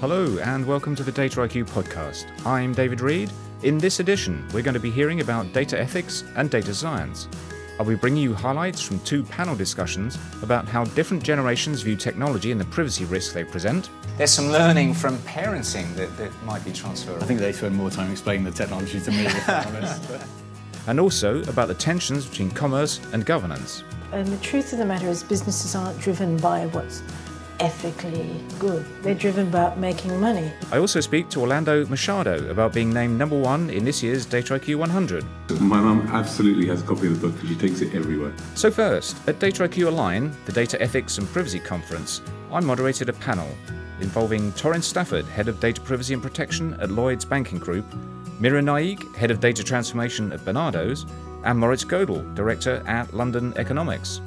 Hello, and welcome to the Data IQ podcast. I'm David Reed. In this edition, we're going to be hearing about data ethics and data science. I'll be bringing you highlights from two panel discussions about how different generations view technology and the privacy risks they present. There's some learning from parenting that, that might be transferable. I think they spend more time explaining the technology to me, if I'm honest. and also about the tensions between commerce and governance. And the truth of the matter is, businesses aren't driven by what's ethically good. They're driven about making money. I also speak to Orlando Machado about being named number one in this year's Data IQ 100. My mum absolutely has a copy of the book and she takes it everywhere. So, first, at Data IQ Align, the Data Ethics and Privacy Conference, I moderated a panel involving Torin Stafford, Head of Data Privacy and Protection at Lloyds Banking Group, Mira Naik, Head of Data Transformation at Barnardo's, and Moritz Gödel, Director at London Economics.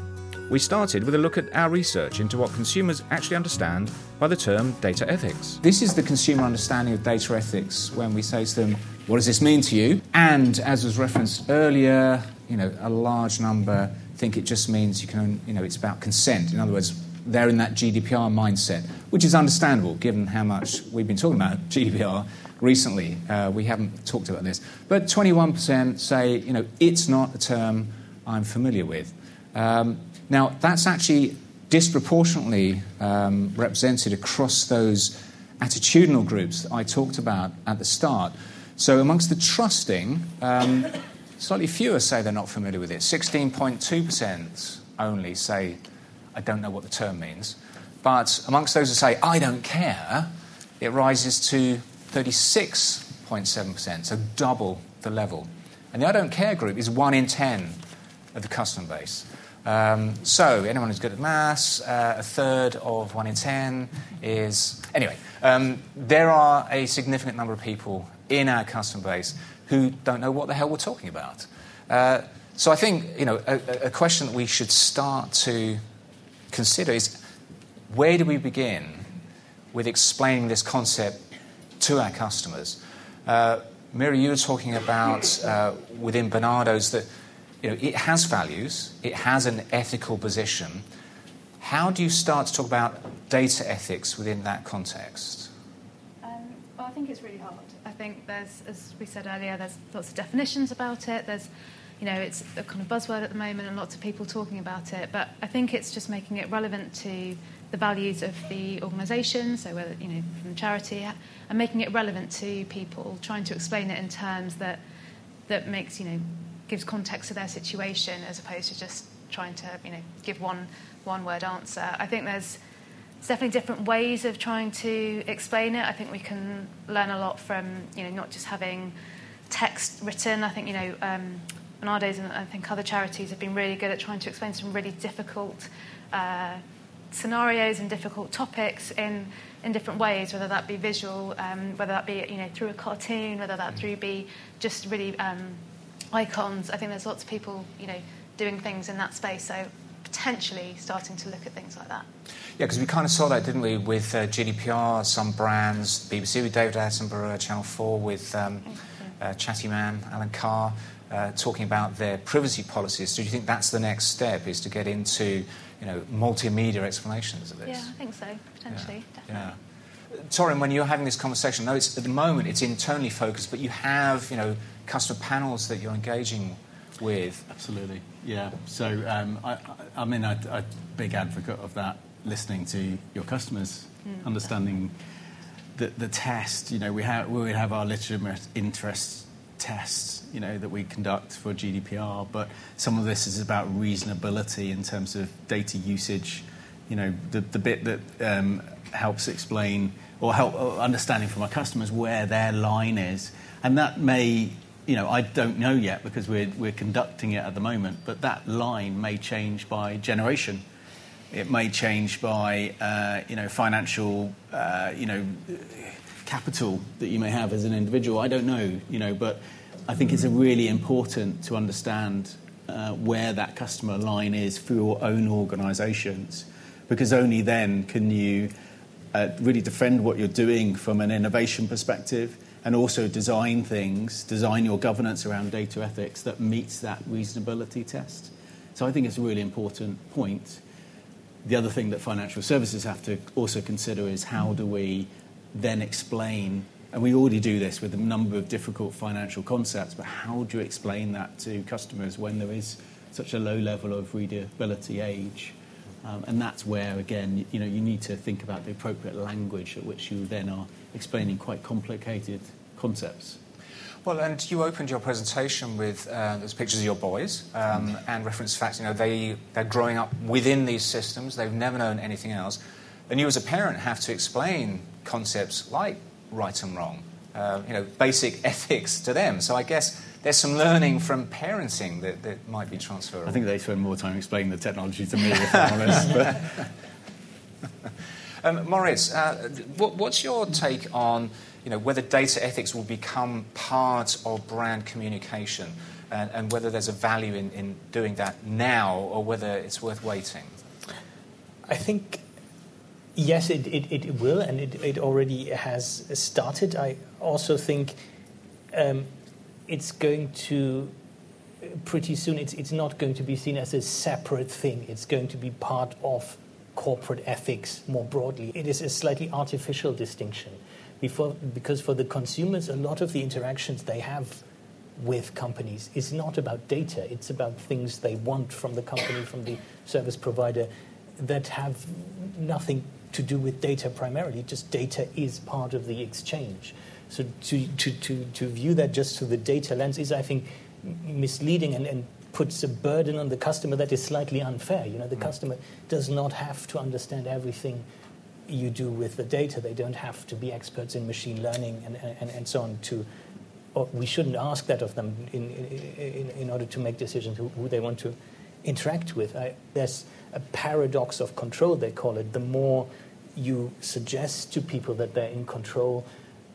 We started with a look at our research into what consumers actually understand by the term data ethics. This is the consumer understanding of data ethics when we say to them, What does this mean to you? And as was referenced earlier, you know, a large number think it just means you can, you know, it's about consent. In other words, they're in that GDPR mindset, which is understandable given how much we've been talking about GDPR recently. Uh, we haven't talked about this. But 21% say, you know, it's not a term I'm familiar with. Um, now, that's actually disproportionately um, represented across those attitudinal groups that I talked about at the start. So, amongst the trusting, um, slightly fewer say they're not familiar with it. 16.2% only say, I don't know what the term means. But amongst those who say, I don't care, it rises to 36.7%, so double the level. And the I don't care group is one in 10 of the customer base. Um, so, anyone who's good at maths, uh, a third of 1 in 10 is. Anyway, um, there are a significant number of people in our customer base who don't know what the hell we're talking about. Uh, so, I think you know, a, a question that we should start to consider is where do we begin with explaining this concept to our customers? Uh, Mira, you were talking about uh, within Barnardo's that you know, it has values, it has an ethical position. How do you start to talk about data ethics within that context? Um, well, I think it's really hard. I think there's, as we said earlier, there's lots of definitions about it. There's, you know, it's a kind of buzzword at the moment and lots of people talking about it. But I think it's just making it relevant to the values of the organisation, so whether, you know, from charity, and making it relevant to people, trying to explain it in terms that, that makes, you know, gives context to their situation as opposed to just trying to you know give one one word answer. I think there's, definitely different ways of trying to explain it. I think we can learn a lot from you know not just having text written. I think you know um, Barnardo's and I think other charities have been really good at trying to explain some really difficult uh, scenarios and difficult topics in in different ways, whether that be visual, um, whether that be you know through a cartoon, whether that through be just really um, icons. I think there's lots of people, you know, doing things in that space. So potentially starting to look at things like that. Yeah, because we kind of saw that, didn't we, with uh, GDPR, some brands, BBC with David Attenborough, Channel 4 with um, uh, Chatty Man, Alan Carr, uh, talking about their privacy policies. So do you think that's the next step, is to get into, you know, multimedia explanations of this? Yeah, I think so, potentially, yeah. definitely. Yeah. Torin, when you're having this conversation, I know it's, at the moment it's internally focused, but you have, you know, customer panels that you're engaging with. Absolutely, yeah. So um, I, I mean, I'm a big advocate of that, listening to your customers, mm. understanding the, the test. You know, we have, we have our legitimate interest tests, you know, that we conduct for GDPR, but some of this is about reasonability in terms of data usage. You know, the, the bit that um, helps explain or help understanding from our customers where their line is. And that may you know, I don't know yet because we're, we're conducting it at the moment, but that line may change by generation. It may change by, uh, you know, financial, uh, you know, capital that you may have as an individual. I don't know, you know, but I think it's really important to understand uh, where that customer line is for your own organisations, because only then can you uh, really defend what you're doing from an innovation perspective and also design things, design your governance around data ethics that meets that reasonability test. So I think it's a really important point. The other thing that financial services have to also consider is how do we then explain, and we already do this with a number of difficult financial concepts, but how do you explain that to customers when there is such a low level of readability age? Um, and that's where, again, you know, you need to think about the appropriate language at which you then are explaining quite complicated concepts. Well, and you opened your presentation with uh, those pictures of your boys um, and reference facts. You know, they, they're growing up within these systems. They've never known anything else. And you, as a parent, have to explain concepts like right and wrong, uh, you know, basic ethics to them. So I guess there's some learning from parenting that, that might be transferable. I think they spend more time explaining the technology to me, if I'm honest. um, Maurice, uh, what, what's your take on you know, whether data ethics will become part of brand communication and, and whether there's a value in, in doing that now or whether it's worth waiting? I think yes, it, it, it will, and it, it already has started. I also think um, it's going to pretty soon. It's it's not going to be seen as a separate thing. It's going to be part of corporate ethics more broadly. It is a slightly artificial distinction, before, because for the consumers, a lot of the interactions they have with companies is not about data. It's about things they want from the company, from the service provider, that have nothing to do with data primarily. Just data is part of the exchange. So to, to, to, to view that just through the data lens is, I think, misleading and, and puts a burden on the customer that is slightly unfair. You know, the mm. customer does not have to understand everything you do with the data. They don't have to be experts in machine learning and, and, and so on to or we shouldn't ask that of them in, in, in order to make decisions who, who they want to interact with. I, there's a paradox of control, they call it. The more you suggest to people that they're in control,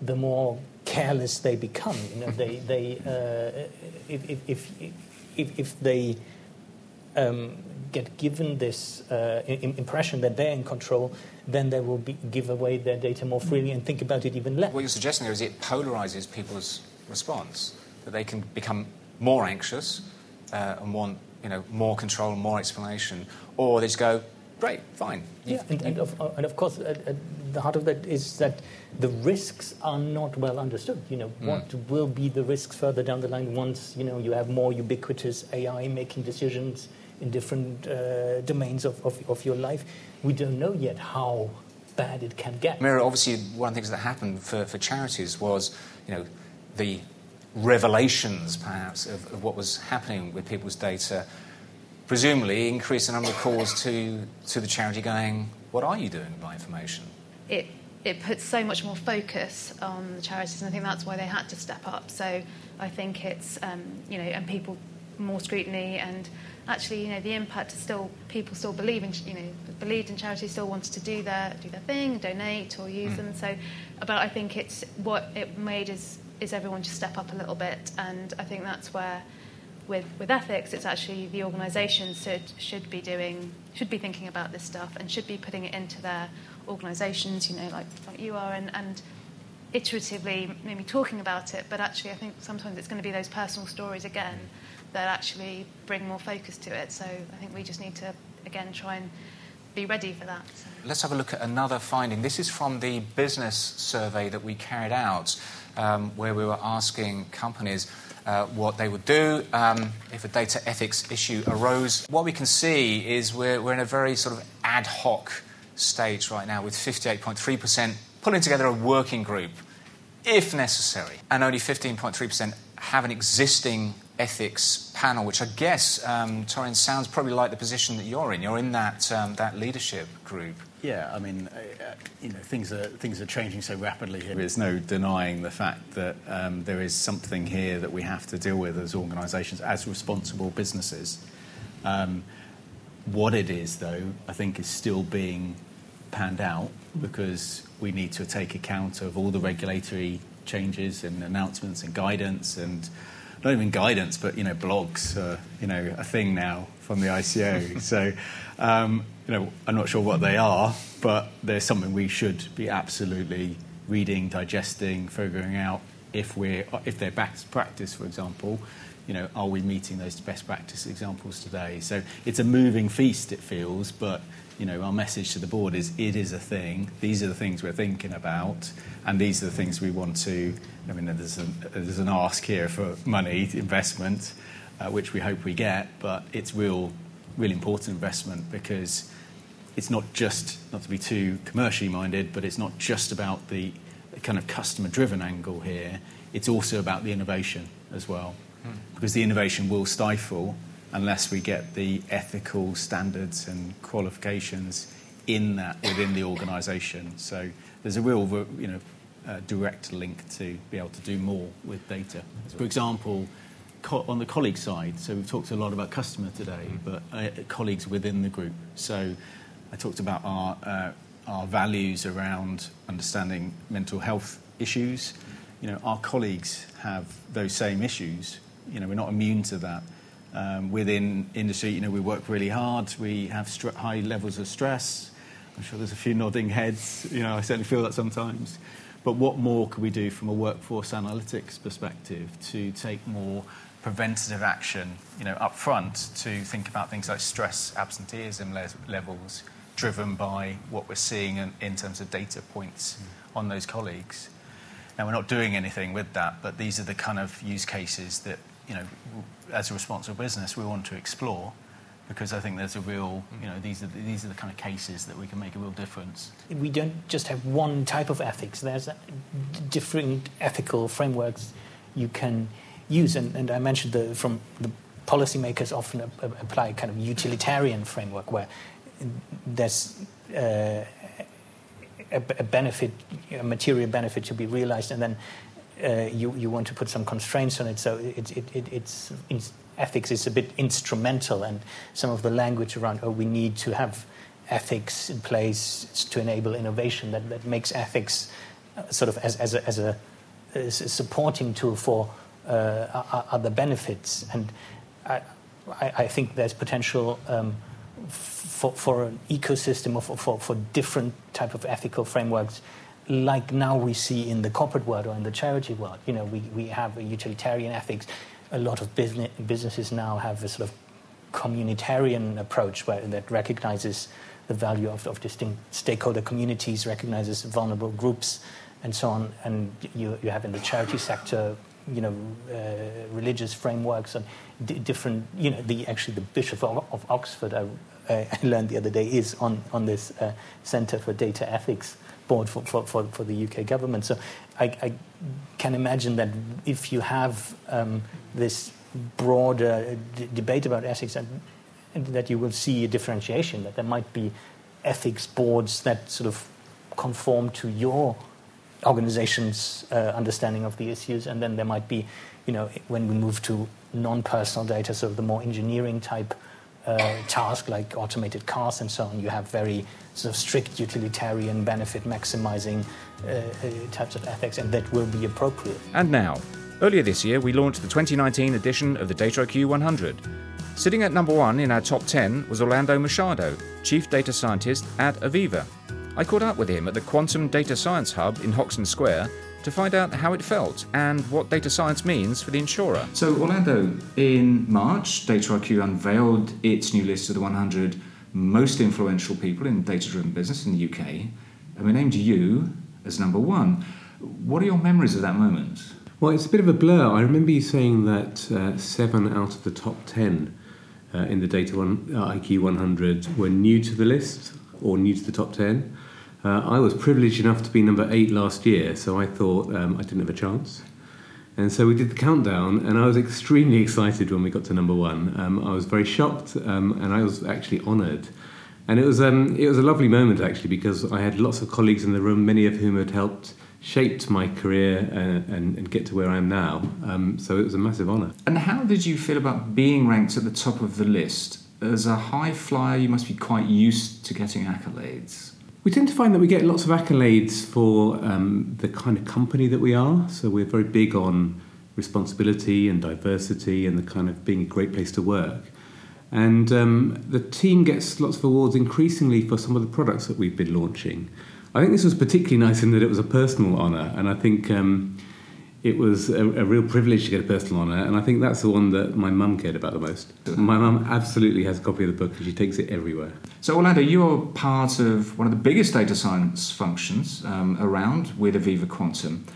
the more careless they become. You know, they, they, uh, if, if, if, if, if they um, get given this uh, impression that they're in control, then they will be, give away their data more freely and think about it even less. What you're suggesting there is it polarizes people's response, that they can become more anxious uh, and want you know, more control more explanation, or they just go, great, fine. Yeah, and, and, of, and of course, at, at, the heart of that is that the risks are not well understood. You know, mm. what will be the risks further down the line once you know you have more ubiquitous AI making decisions in different uh, domains of, of, of your life? We don't know yet how bad it can get. Mira, obviously, one of the things that happened for, for charities was, you know, the revelations, perhaps, of, of what was happening with people's data, presumably increase the number of calls to, to the charity going, What are you doing with my information? It, it puts so much more focus on the charities, and I think that's why they had to step up. So I think it's, um, you know, and people more scrutiny and actually you know the impact is still people still believe in you know believed in charity still wanted to do their do their thing donate or use mm. them so but I think it's what it made is is everyone just step up a little bit. And I think that's where, with, with ethics, it's actually the organisation should, should be doing, should be thinking about this stuff and should be putting it into their organisations, you know, like, like you are, and, and iteratively maybe talking about it. But actually, I think sometimes it's going to be those personal stories again that actually bring more focus to it. So I think we just need to, again, try and be ready for that. So. Let's have a look at another finding. This is from the business survey that we carried out um, where we were asking companies uh, what they would do um, if a data ethics issue arose. What we can see is we're, we're in a very sort of ad hoc stage right now with 58.3% pulling together a working group if necessary, and only 15.3% have an existing ethics panel, which I guess, um, Torin, sounds probably like the position that you're in. You're in that, um, that leadership group. Yeah, I mean, uh, uh, you know, things are things are changing so rapidly here. There's no denying the fact that um, there is something here that we have to deal with as organisations, as responsible businesses. Um, what it is, though, I think is still being panned out because we need to take account of all the regulatory changes and announcements and guidance and not even guidance, but you know, blogs are you know a thing now from the ICO. so, um, you know, I'm not sure what they are, but there's something we should be absolutely reading, digesting, figuring out if we're if they're best practice, for example. You know, are we meeting those best practice examples today? So it's a moving feast, it feels, but you know, our message to the board is it is a thing. These are the things we're thinking about, and these are the things we want to. I mean, there's an, there's an ask here for money investment, uh, which we hope we get, but it's real, really important investment because it's not just not to be too commercially minded, but it's not just about the kind of customer driven angle here. It's also about the innovation as well, mm. because the innovation will stifle unless we get the ethical standards and qualifications in that within the organisation. So there's a real, you know, uh, direct link to be able to do more with data. For example, co- on the colleague side, so we've talked a lot about customer today, but uh, colleagues within the group. So I talked about our uh, our values around understanding mental health issues. You know, our colleagues have those same issues. You know, we're not immune to that. Um, within industry, you know, we work really hard. We have high levels of stress. I'm sure there's a few nodding heads. You know, I certainly feel that sometimes. But what more could we do from a workforce analytics perspective to take more preventative action, you know, up front to think about things like stress, absenteeism le- levels, driven by what we're seeing in, terms of data points on those colleagues. Now, we're not doing anything with that, but these are the kind of use cases that, you know, as a responsible business, we want to explore because I think there's a real, you know, these are, the, these are the kind of cases that we can make a real difference. We don't just have one type of ethics, there's different ethical frameworks you can use. And, and I mentioned the, from the policymakers often apply kind of utilitarian framework where there's uh, a, a, benefit, a material benefit to be realized, and then uh, you, you want to put some constraints on it. So it, it, it, it's, ethics is a bit instrumental, and some of the language around, oh, we need to have ethics in place to enable innovation that, that makes ethics uh, sort of as, as, a, as, a, as a supporting tool for uh, other benefits. And I, I, think there's potential. Um, for, for an ecosystem of, for, for different type of ethical frameworks like now we see in the corporate world or in the charity world. You know, we, we have a utilitarian ethics. A lot of business, businesses now have a sort of communitarian approach where that recognizes the value of, of distinct stakeholder communities, recognizes vulnerable groups, and so on. And you, you have in the charity sector, you know, uh, religious frameworks and d- different, you know, the actually the Bishop of, of Oxford, I, I, learned the other day, is on, on this uh, Center for Data Ethics board for, for, for, for, the UK government. So I, I, can imagine that if you have um, this broader d- debate about ethics, and that you will see a differentiation, that there might be ethics boards that sort of conform to your organization's uh, understanding of the issues, and then there might be, you know, when we move to non-personal data, so the more engineering type uh, task like automated cars and so on, you have very sort of strict utilitarian benefit maximizing uh, uh, types of ethics, and that will be appropriate. And now, earlier this year, we launched the 2019 edition of the DataIQ 100. Sitting at number one in our top 10 was Orlando Machado, Chief Data Scientist at Aviva. I caught up with him at the Quantum Data Science Hub in Hoxton Square to find out how it felt and what data science means for the insurer. So, Orlando, in March, DataIQ unveiled its new list of the 100 most influential people in data driven business in the UK, and we named you as number one. What are your memories of that moment? Well, it's a bit of a blur. I remember you saying that uh, seven out of the top 10 uh, in the Data one, uh, IQ 100 were new to the list or new to the top 10. Uh, I was privileged enough to be number eight last year, so I thought um, I didn't have a chance. And so we did the countdown, and I was extremely excited when we got to number one. Um, I was very shocked, um, and I was actually honoured. And it was, um, it was a lovely moment, actually, because I had lots of colleagues in the room, many of whom had helped shaped my career and, uh, and, and, get to where I am now. Um, so it was a massive honour. And how did you feel about being ranked at the top of the list? As a high flyer, you must be quite used to getting accolades. We tend to find that we get lots of accolades for um, the kind of company that we are. So we're very big on responsibility and diversity and the kind of being a great place to work. And um, the team gets lots of awards increasingly for some of the products that we've been launching. I think this was particularly nice in that it was a personal honour, and I think um, it was a, a, real privilege to get a personal honour, and I think that's the one that my mum cared about the most. My mum absolutely has a copy of the book, and she takes it everywhere. So, Orlando, you're part of one of the biggest data science functions um, around with Aviva Quantum.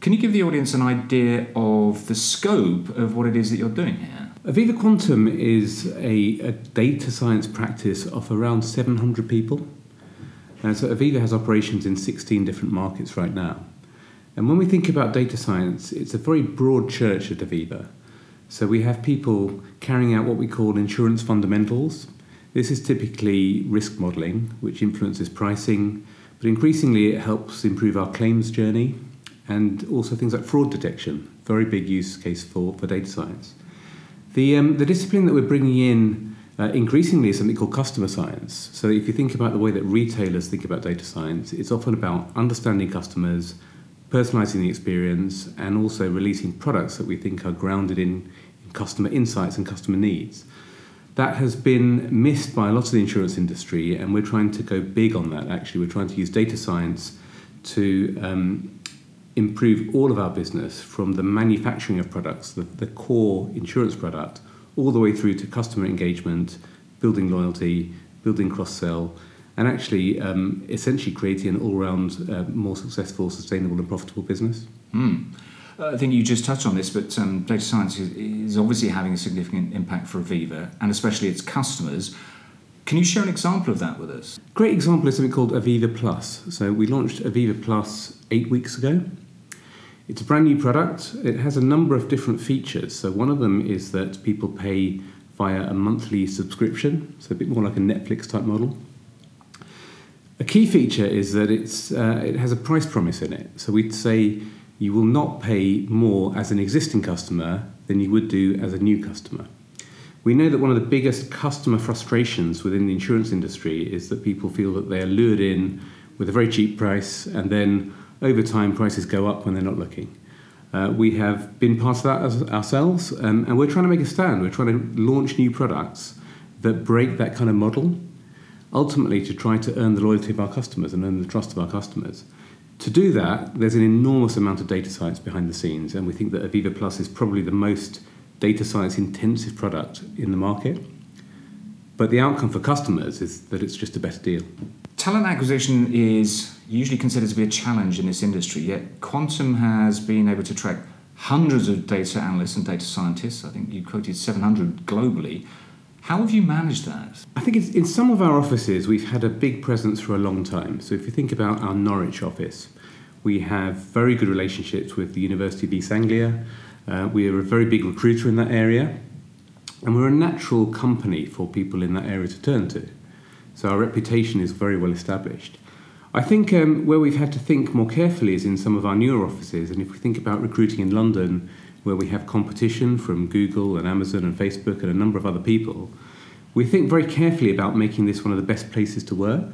Can you give the audience an idea of the scope of what it is that you're doing here? Aviva Quantum is a, a data science practice of around 700 people. And so Aviva has operations in 16 different markets right now. And when we think about data science, it's a very broad church at Aviva. So we have people carrying out what we call insurance fundamentals. This is typically risk modeling, which influences pricing, but increasingly it helps improve our claims journey and also things like fraud detection, very big use case for, for data science. The, um, the discipline that we're bringing in uh, increasingly is something called customer science. So if you think about the way that retailers think about data science, it's often about understanding customers, personalizing the experience, and also releasing products that we think are grounded in, in customer insights and customer needs. That has been missed by a lot of the insurance industry, and we're trying to go big on that. Actually, we're trying to use data science to um, improve all of our business from the manufacturing of products, the, the core insurance product, all the way through to customer engagement, building loyalty, building cross sell, and actually um, essentially creating an all round uh, more successful, sustainable, and profitable business. Mm. I think you just touched on this, but um, data science is, is, obviously having a significant impact for Aviva and especially its customers. Can you share an example of that with us? Great example is something called Aviva Plus. So we launched Aviva Plus eight weeks ago. It's a brand new product. It has a number of different features. So one of them is that people pay via a monthly subscription, so a bit more like a Netflix type model. A key feature is that it's, uh, it has a price promise in it. So we'd say you will not pay more as an existing customer than you would do as a new customer. We know that one of the biggest customer frustrations within the insurance industry is that people feel that they are lured in with a very cheap price and then over time prices go up when they're not looking. Uh, we have been part of that ourselves um, and we're trying to make a stand. We're trying to launch new products that break that kind of model ultimately to try to earn the loyalty of our customers and earn the trust of our customers. To do that, there's an enormous amount of data science behind the scenes, and we think that Aviva Plus is probably the most data science intensive product in the market. But the outcome for customers is that it's just a better deal. Talent acquisition is usually considered to be a challenge in this industry, yet Quantum has been able to attract hundreds of data analysts and data scientists. I think you quoted 700 globally. How have you managed that? I think in some of our offices we've had a big presence for a long time. So if you think about our Norwich office, we have very good relationships with the University of East Anglia. Uh, we are a very big recruiter in that area, and we're a natural company for people in that area to turn to. So our reputation is very well established. I think um, where we've had to think more carefully is in some of our newer offices, and if we think about recruiting in London, where we have competition from Google and Amazon and Facebook and a number of other people, we think very carefully about making this one of the best places to work.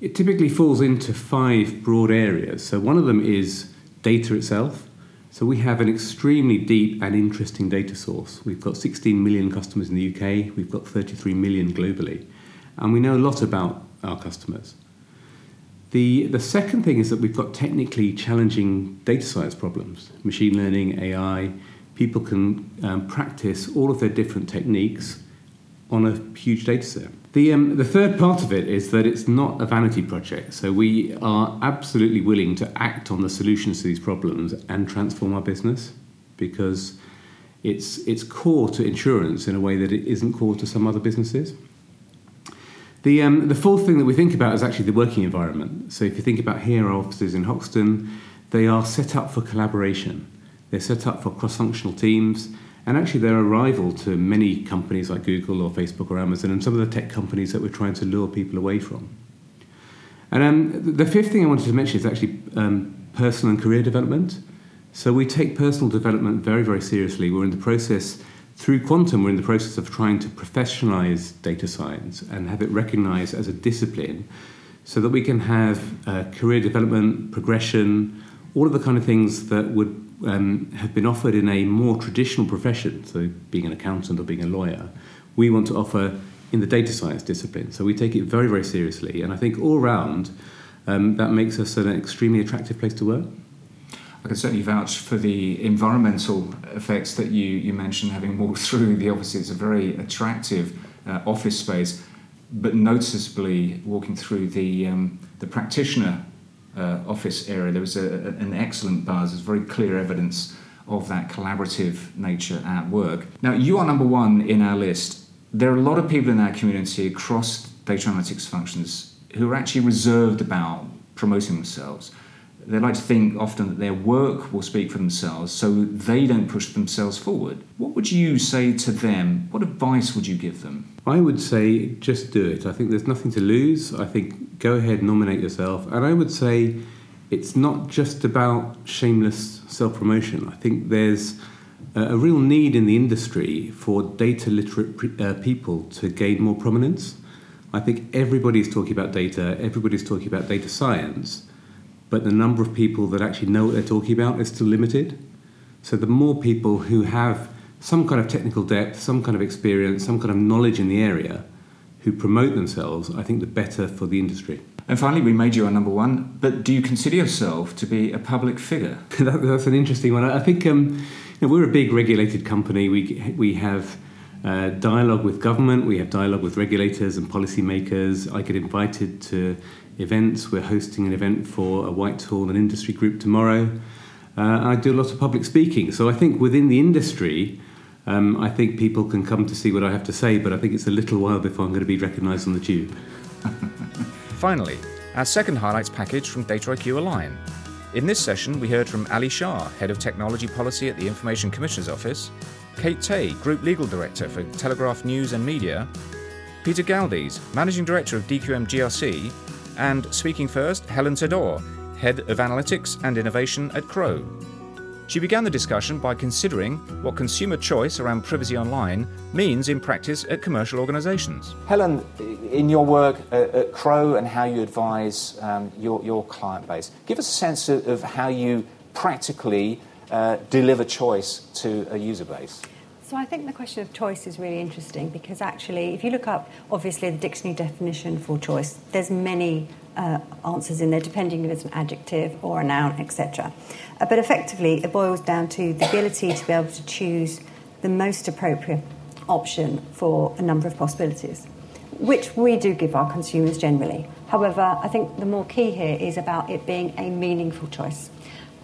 It typically falls into five broad areas. So, one of them is data itself. So, we have an extremely deep and interesting data source. We've got 16 million customers in the UK, we've got 33 million globally, and we know a lot about our customers. The, the second thing is that we've got technically challenging data science problems, machine learning, AI. People can um, practice all of their different techniques on a huge data set. The, um, the third part of it is that it's not a vanity project. So we are absolutely willing to act on the solutions to these problems and transform our business because it's, it's core to insurance in a way that it isn't core to some other businesses. The, um, the fourth thing that we think about is actually the working environment. So if you think about here, our offices in Hoxton, they are set up for collaboration. They're set up for cross-functional teams, and actually they're a rival to many companies like Google or Facebook or Amazon and some of the tech companies that we're trying to lure people away from. And um, the fifth thing I wanted to mention is actually um, personal and career development. So we take personal development very, very seriously. We're in the process through Quantum, we're in the process of trying to professionalize data science and have it recognized as a discipline so that we can have uh, career development, progression, all of the kind of things that would um, have been offered in a more traditional profession, so being an accountant or being a lawyer, we want to offer in the data science discipline. So we take it very, very seriously. And I think all round, um, that makes us an extremely attractive place to work. I can certainly vouch for the environmental effects that you, you mentioned, having walked through the office. It's a very attractive uh, office space, but noticeably walking through the, um, the practitioner uh, office area, there was a, an excellent buzz. There's very clear evidence of that collaborative nature at work. Now, you are number one in our list. There are a lot of people in our community across data analytics functions who are actually reserved about promoting themselves they like to think often that their work will speak for themselves, so they don't push themselves forward. What would you say to them? What advice would you give them? I would say just do it. I think there's nothing to lose. I think go ahead, nominate yourself. And I would say it's not just about shameless self promotion. I think there's a real need in the industry for data literate uh, people to gain more prominence. I think everybody's talking about data, everybody's talking about data science but the number of people that actually know what they're talking about is still limited. So the more people who have some kind of technical depth, some kind of experience, some kind of knowledge in the area who promote themselves, I think the better for the industry. And finally, we made you our number one, but do you consider yourself to be a public figure? that, that's an interesting one. I think um, you know, we're a big regulated company. We, we have uh, dialogue with government, we have dialogue with regulators and policymakers. I get invited to events. We're hosting an event for a Whitehall and industry group tomorrow. Uh, I do a lot of public speaking. So I think within the industry, um, I think people can come to see what I have to say, but I think it's a little while before I'm going to be recognised on the tube. Finally, our second highlights package from Data IQ Align. In this session, we heard from Ali Shah, Head of Technology Policy at the Information Commissioner's Office, Kate Tay, Group Legal Director for Telegraph News and Media, Peter Galdies, Managing Director of DQM GRC, and speaking first, Helen Tedor, Head of Analytics and Innovation at Crowe. She began the discussion by considering what consumer choice around privacy online means in practice at commercial organisations. Helen, in your work at Crowe and how you advise um, your, your client base, give us a sense of, of how you practically uh, deliver choice to a user base. So I think the question of choice is really interesting because actually, if you look up, obviously, the dictionary definition for choice, there's many uh, answers in there, depending if it's an adjective or a noun, etc. Uh, but effectively, it boils down to the ability to be able to choose the most appropriate option for a number of possibilities, which we do give our consumers generally. However, I think the more key here is about it being a meaningful choice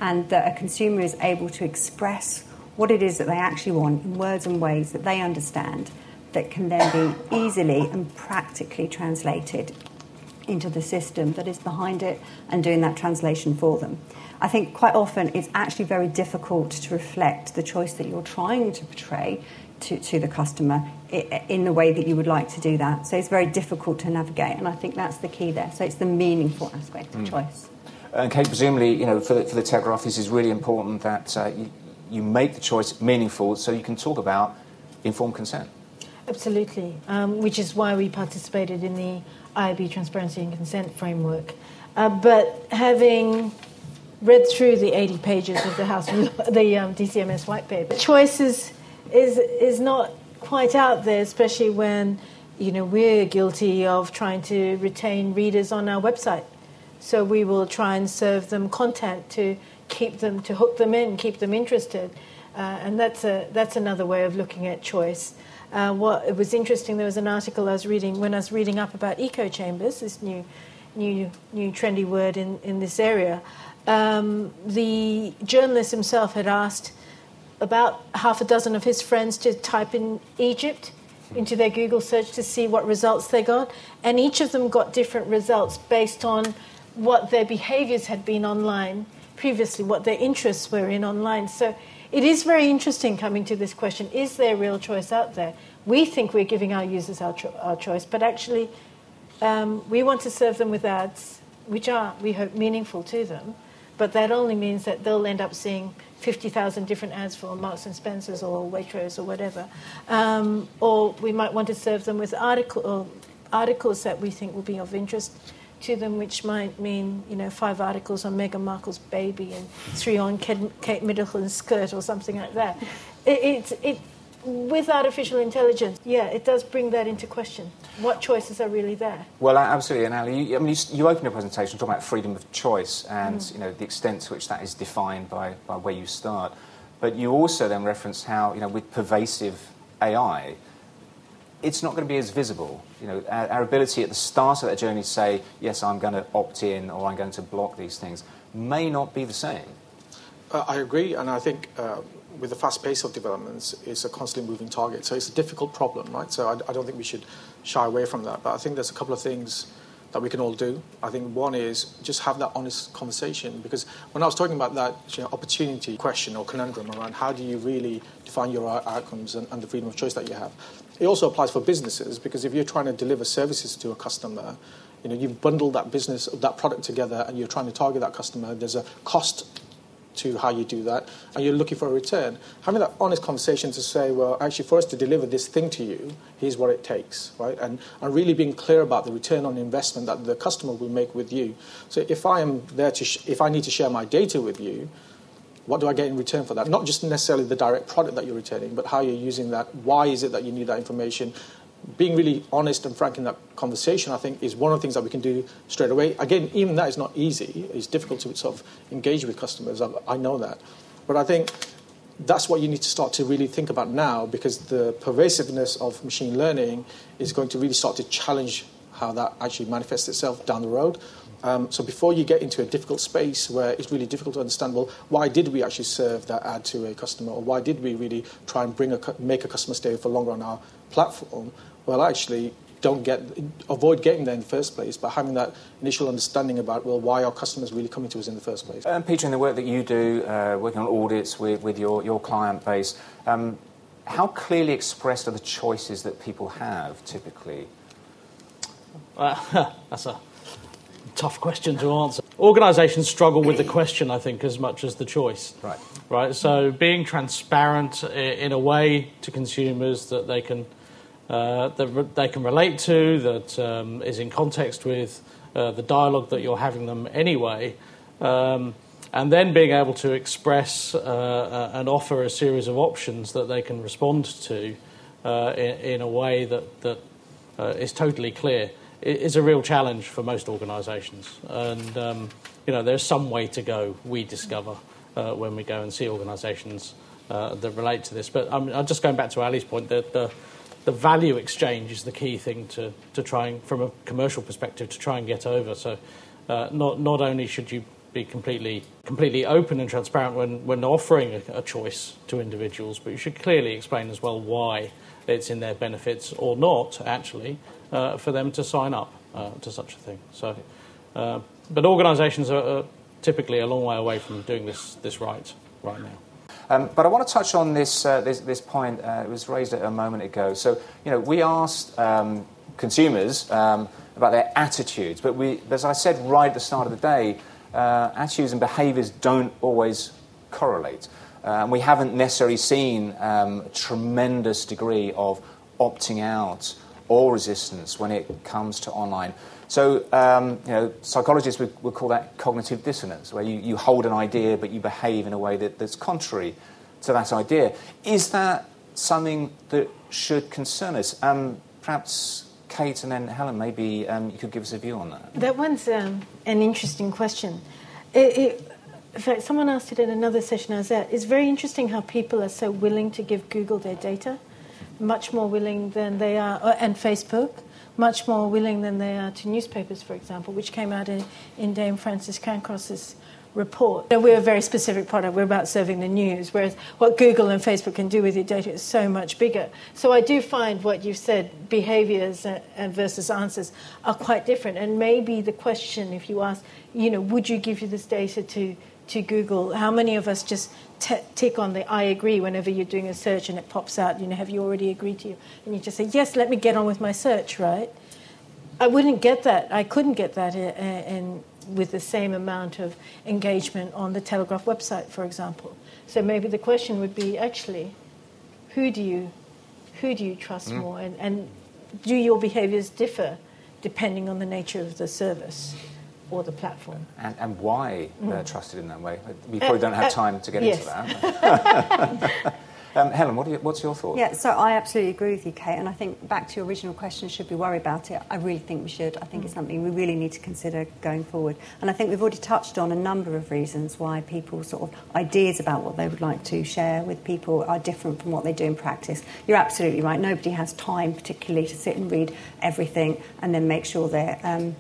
and that a consumer is able to express what it is that they actually want in words and ways that they understand that can then be easily and practically translated into the system that is behind it and doing that translation for them. I think quite often it's actually very difficult to reflect the choice that you're trying to portray to, to the customer in the way that you would like to do that. So it's very difficult to navigate, and I think that's the key there. So it's the meaningful aspect of mm. choice. And Kate, presumably, you know, for the, for the Telegraph, this is really important that uh, you, you make the choice meaningful so you can talk about informed consent. Absolutely, um, which is why we participated in the IAB Transparency and Consent Framework. Uh, but having read through the 80 pages of the House, the um, DCMS white paper, The choice is, is, is not quite out there, especially when you know we're guilty of trying to retain readers on our website. So we will try and serve them content to keep them, to hook them in, keep them interested. Uh, and that's, a, that's another way of looking at choice. Uh, what it was interesting. There was an article I was reading when I was reading up about echo chambers, this new, new, new trendy word in, in this area. Um, the journalist himself had asked about half a dozen of his friends to type in Egypt into their Google search to see what results they got, and each of them got different results based on what their behaviors had been online previously, what their interests were in online. So it is very interesting coming to this question is there real choice out there? We think we're giving our users our, cho- our choice, but actually, um, we want to serve them with ads which are, we hope, meaningful to them. But that only means that they'll end up seeing 50,000 different ads for Marks and Spencers or Waitrose or whatever. Um, or we might want to serve them with article, articles that we think will be of interest to them, which might mean you know five articles on Meghan Markle's baby and three on Kate, Middleton's skirt or something like that. It, it, it, with artificial intelligence, yeah, it does bring that into question. What choices are really there? Well, absolutely. And Ali, you, I mean, you, you opened your presentation talking about freedom of choice and mm. you know the extent to which that is defined by, by where you start. But you also then referenced how you know with pervasive AI, it's not going to be as visible. You know, our, our ability at the start of that journey to say yes, I'm going to opt in or I'm going to block these things may not be the same. Uh, I agree, and I think uh, with the fast pace of developments, it's a constantly moving target. So it's a difficult problem, right? So I, I, don't think we should shy away from that. But I think there's a couple of things that we can all do. I think one is just have that honest conversation because when I was talking about that you know, opportunity question or conundrum around how do you really define your outcomes and, and the freedom of choice that you have, it also applies for businesses because if you're trying to deliver services to a customer, you know, you've bundled that business, that product together, and you're trying to target that customer. There's a cost to how you do that, and you're looking for a return. Having that honest conversation to say, well, actually, for us to deliver this thing to you, here's what it takes, right? And, and really being clear about the return on investment that the customer will make with you. So if I am there to, sh- if I need to share my data with you, what do I get in return for that? Not just necessarily the direct product that you're returning, but how you're using that. Why is it that you need that information? being really honest and frank in that conversation, I think, is one of the things that we can do straight away. Again, even that is not easy. It's difficult to sort of engage with customers. I, I know that. But I think that's what you need to start to really think about now because the pervasiveness of machine learning is going to really start to challenge how that actually manifests itself down the road. Um, so before you get into a difficult space where it's really difficult to understand, well, why did we actually serve that ad to a customer, or why did we really try and bring a make a customer stay for longer on our platform? well, actually, don't get avoid getting there in the first place by having that initial understanding about well why are customers really coming to us in the first place. And Peter, in the work that you do, uh, working on audits with, with your, your client base, um, how clearly expressed are the choices that people have typically? Uh, that's a tough question to answer. Organisations struggle with the question, I think, as much as the choice. Right. Right. So being transparent in a way to consumers that they can uh, that they can relate to, that um, is in context with uh, the dialogue that you're having them anyway, um, and then being able to express uh, and offer a series of options that they can respond to uh, in, in, a way that, that uh, is totally clear is a real challenge for most organisations. And um, you know, there's some way to go. We discover when we go and see organisations that relate to this. But I'm, I'm just going back to Ali's point that the the value exchange is the key thing to, to try and, from a commercial perspective, to try and get over. So, uh, not not only should you be completely completely open and transparent when, when offering a, a, choice to individuals, but you should clearly explain as well why it's in their benefits or not actually uh, for them to sign up uh, to such a thing. So, uh, but organisations are, are typically a long way away from doing this this right right now. Um, but I want to touch on this, uh, this, this, point. Uh, it was raised a moment ago. So, you know, we asked um, consumers um, about their attitudes, but we, as I said right at the start of the day, uh, attitudes and behaviours don't always correlate. Uh, and we haven't necessarily seen um, a tremendous degree of opting out or resistance when it comes to online. So, um, you know, psychologists would, would, call that cognitive dissonance, where you, you hold an idea but you behave in a way that, that's contrary to that idea. Is that something that should concern us? Um, perhaps Kate and then Helen, maybe um, you could give us a view on that. That one's um, an interesting question. It, it, in fact, someone asked it in another session I was at. It's very interesting how people are so willing to give Google their data, much more willing than they are, uh, and Facebook much more willing than they are to newspapers, for example, which came out in, in Dame Frances Cairncross's report. You know, we're a very specific product. We're about serving the news, whereas what Google and Facebook can do with your data is so much bigger. So I do find what you've said, behaviors and versus answers, are quite different. And maybe the question, if you ask, you know, would you give you this data to to Google, how many of us just t- tick on the I agree whenever you're doing a search and it pops out, you know, have you already agreed to you? And you just say, yes, let me get on with my search, right? I wouldn't get that. I couldn't get that in, in, with the same amount of engagement on the Telegraph website, for example. So maybe the question would be actually, who do you, who do you trust mm. more? And, and do your behaviors differ depending on the nature of the service? Or the platform. And, and why mm. they're trusted in that way. We probably uh, don't have uh, time to get yes. into that. Um, Helen, what you, what's your thought? Yeah, so I absolutely agree with you, Kate. And I think back to your original question, should we worry about it? I really think we should. I think it's something we really need to consider going forward. And I think we've already touched on a number of reasons why people sort of ideas about what they would like to share with people are different from what they do in practice. You're absolutely right. Nobody has time, particularly, to sit and read everything and then make sure they're. Um,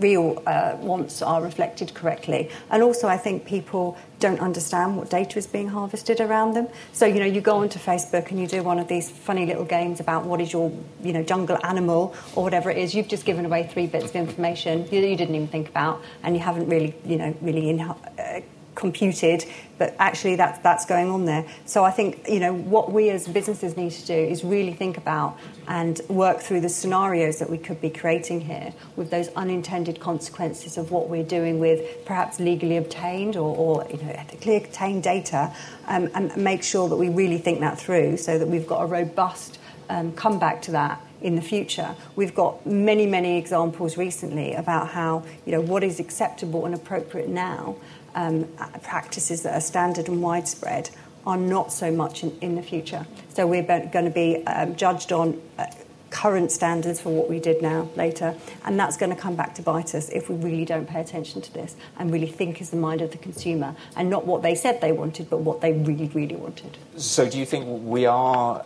real uh, wants are reflected correctly. And also, I think people don't understand what data is being harvested around them. So, you know, you go onto Facebook and you do one of these funny little games about what is your, you know, jungle animal or whatever it is. You've just given away three bits of information you, you didn't even think about, and you haven't really, you know, really in, uh, computed, but actually that's, that's going on there. So I think, you know, what we as businesses need to do is really think about and work through the scenarios that we could be creating here with those unintended consequences of what we're doing with perhaps legally obtained or, or you know, ethically obtained data um, and make sure that we really think that through so that we've got a robust um, comeback to that in the future. We've got many, many examples recently about how, you know, what is acceptable and appropriate now um, practices that are standard and widespread are not so much in, in the future. So we're going to be um, judged on uh, current standards for what we did now later, and that's going to come back to bite us if we really don't pay attention to this and really think as the mind of the consumer and not what they said they wanted, but what they really, really wanted. So, do you think we are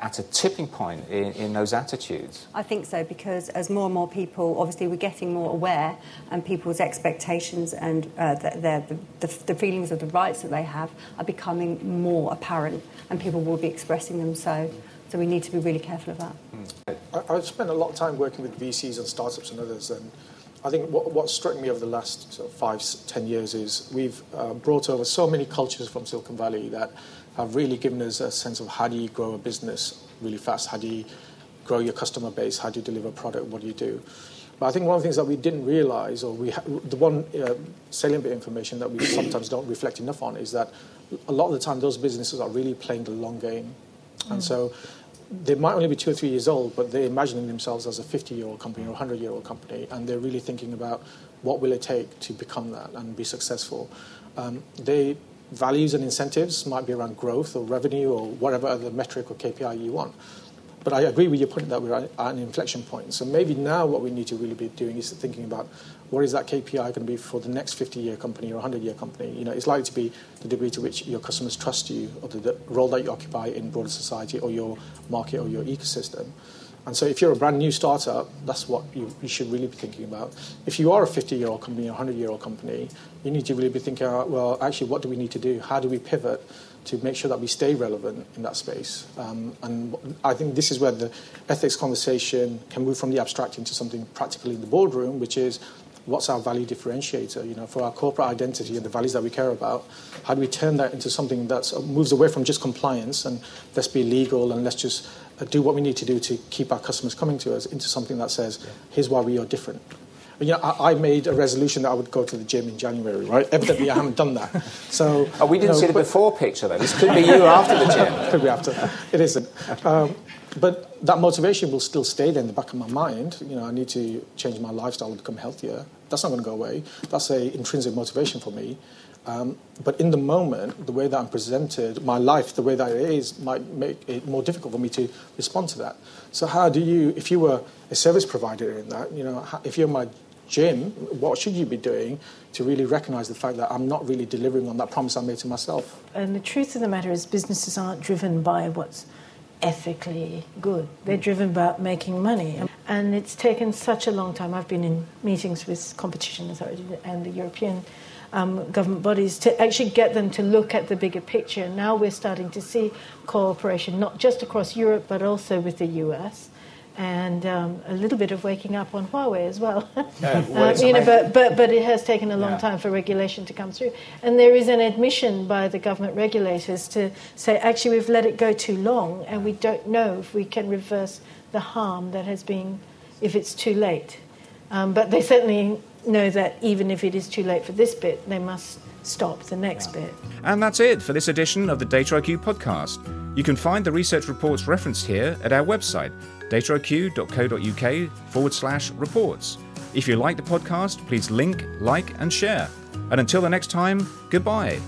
at a tipping point in, in, those attitudes? I think so because as more and more people, obviously, we're getting more aware, and people's expectations and uh, the, the, the, the, feelings of the rights that they have are becoming more apparent, and people will be expressing them so. So we need to be really careful of that. I, have spent a lot of time working with VCs and startups and others, and I think what, what struck me over the last sort of five, ten years is we've uh, brought over so many cultures from Silicon Valley that have really given us a sense of how do you grow a business really fast, how do you grow your customer base, how do you deliver a product, what do you do. But I think one of the things that we didn't realize, or we ha- the one uh, salient bit of information that we sometimes don't reflect enough on, is that a lot of the time those businesses are really playing the long game. Mm. And so they might only be two or three years old, but they're imagining themselves as a 50 year old company or a 100 year old company, and they're really thinking about what will it take to become that and be successful. Um, they values and incentives might be around growth or revenue or whatever other metric or KPI you want. But I agree with your point that we're at an inflection point. So maybe now what we need to really be doing is thinking about what is that KPI going to be for the next 50-year company or 100-year company. You know, it's likely to be the degree to which your customers trust you or the, the role that you occupy in broader society or your market or your ecosystem. And so if you're a brand new startup, that's what you, you should really be thinking about. If you are a 50 year old company or a 100 year old company, you need to really be thinking about, well, actually, what do we need to do? How do we pivot to make sure that we stay relevant in that space? Um, and I think this is where the ethics conversation can move from the abstract into something practical in the boardroom, which is what's our value differentiator? You know, for our corporate identity and the values that we care about, how do we turn that into something that moves away from just compliance and let's be legal and let's just do what we need to do to keep our customers coming to us into something that says, yeah. here's why we are different. You know, I, I, made a resolution that I would go to the gym in January, right? Evidently, I haven't done that. So oh, we didn't you know, see the before picture, though. This could be you after the gym. could be after. It isn't. Um, but that motivation will still stay there in the back of my mind. You know, I need to change my lifestyle and become healthier. That's not going to go away. That's a intrinsic motivation for me. Um, but in the moment, the way that I'm presented, my life, the way that it is, might make it more difficult for me to respond to that. So, how do you, if you were a service provider in that, you know, if you're my gym, what should you be doing to really recognize the fact that I'm not really delivering on that promise I made to myself? And the truth of the matter is, businesses aren't driven by what's ethically good. They're driven by making money. And it's taken such a long time. I've been in meetings with competition authority and the European um, government bodies to actually get them to look at the bigger picture. Now we're starting to see cooperation, not just across Europe, but also with the US. And um, a little bit of waking up on Huawei as well. Yeah, well uh, you know, but, but, but it has taken a long yeah. time for regulation to come through. And there is an admission by the government regulators to say, actually, we've let it go too long, and we don't know if we can reverse the harm that has been, if it's too late. Um, but they certainly know that even if it is too late for this bit, they must stop the next bit. And that's it for this edition of the Data IQ podcast. You can find the research reports referenced here at our website, dataiq.co.uk forward slash reports. If you like the podcast, please link, like, and share. And until the next time, goodbye.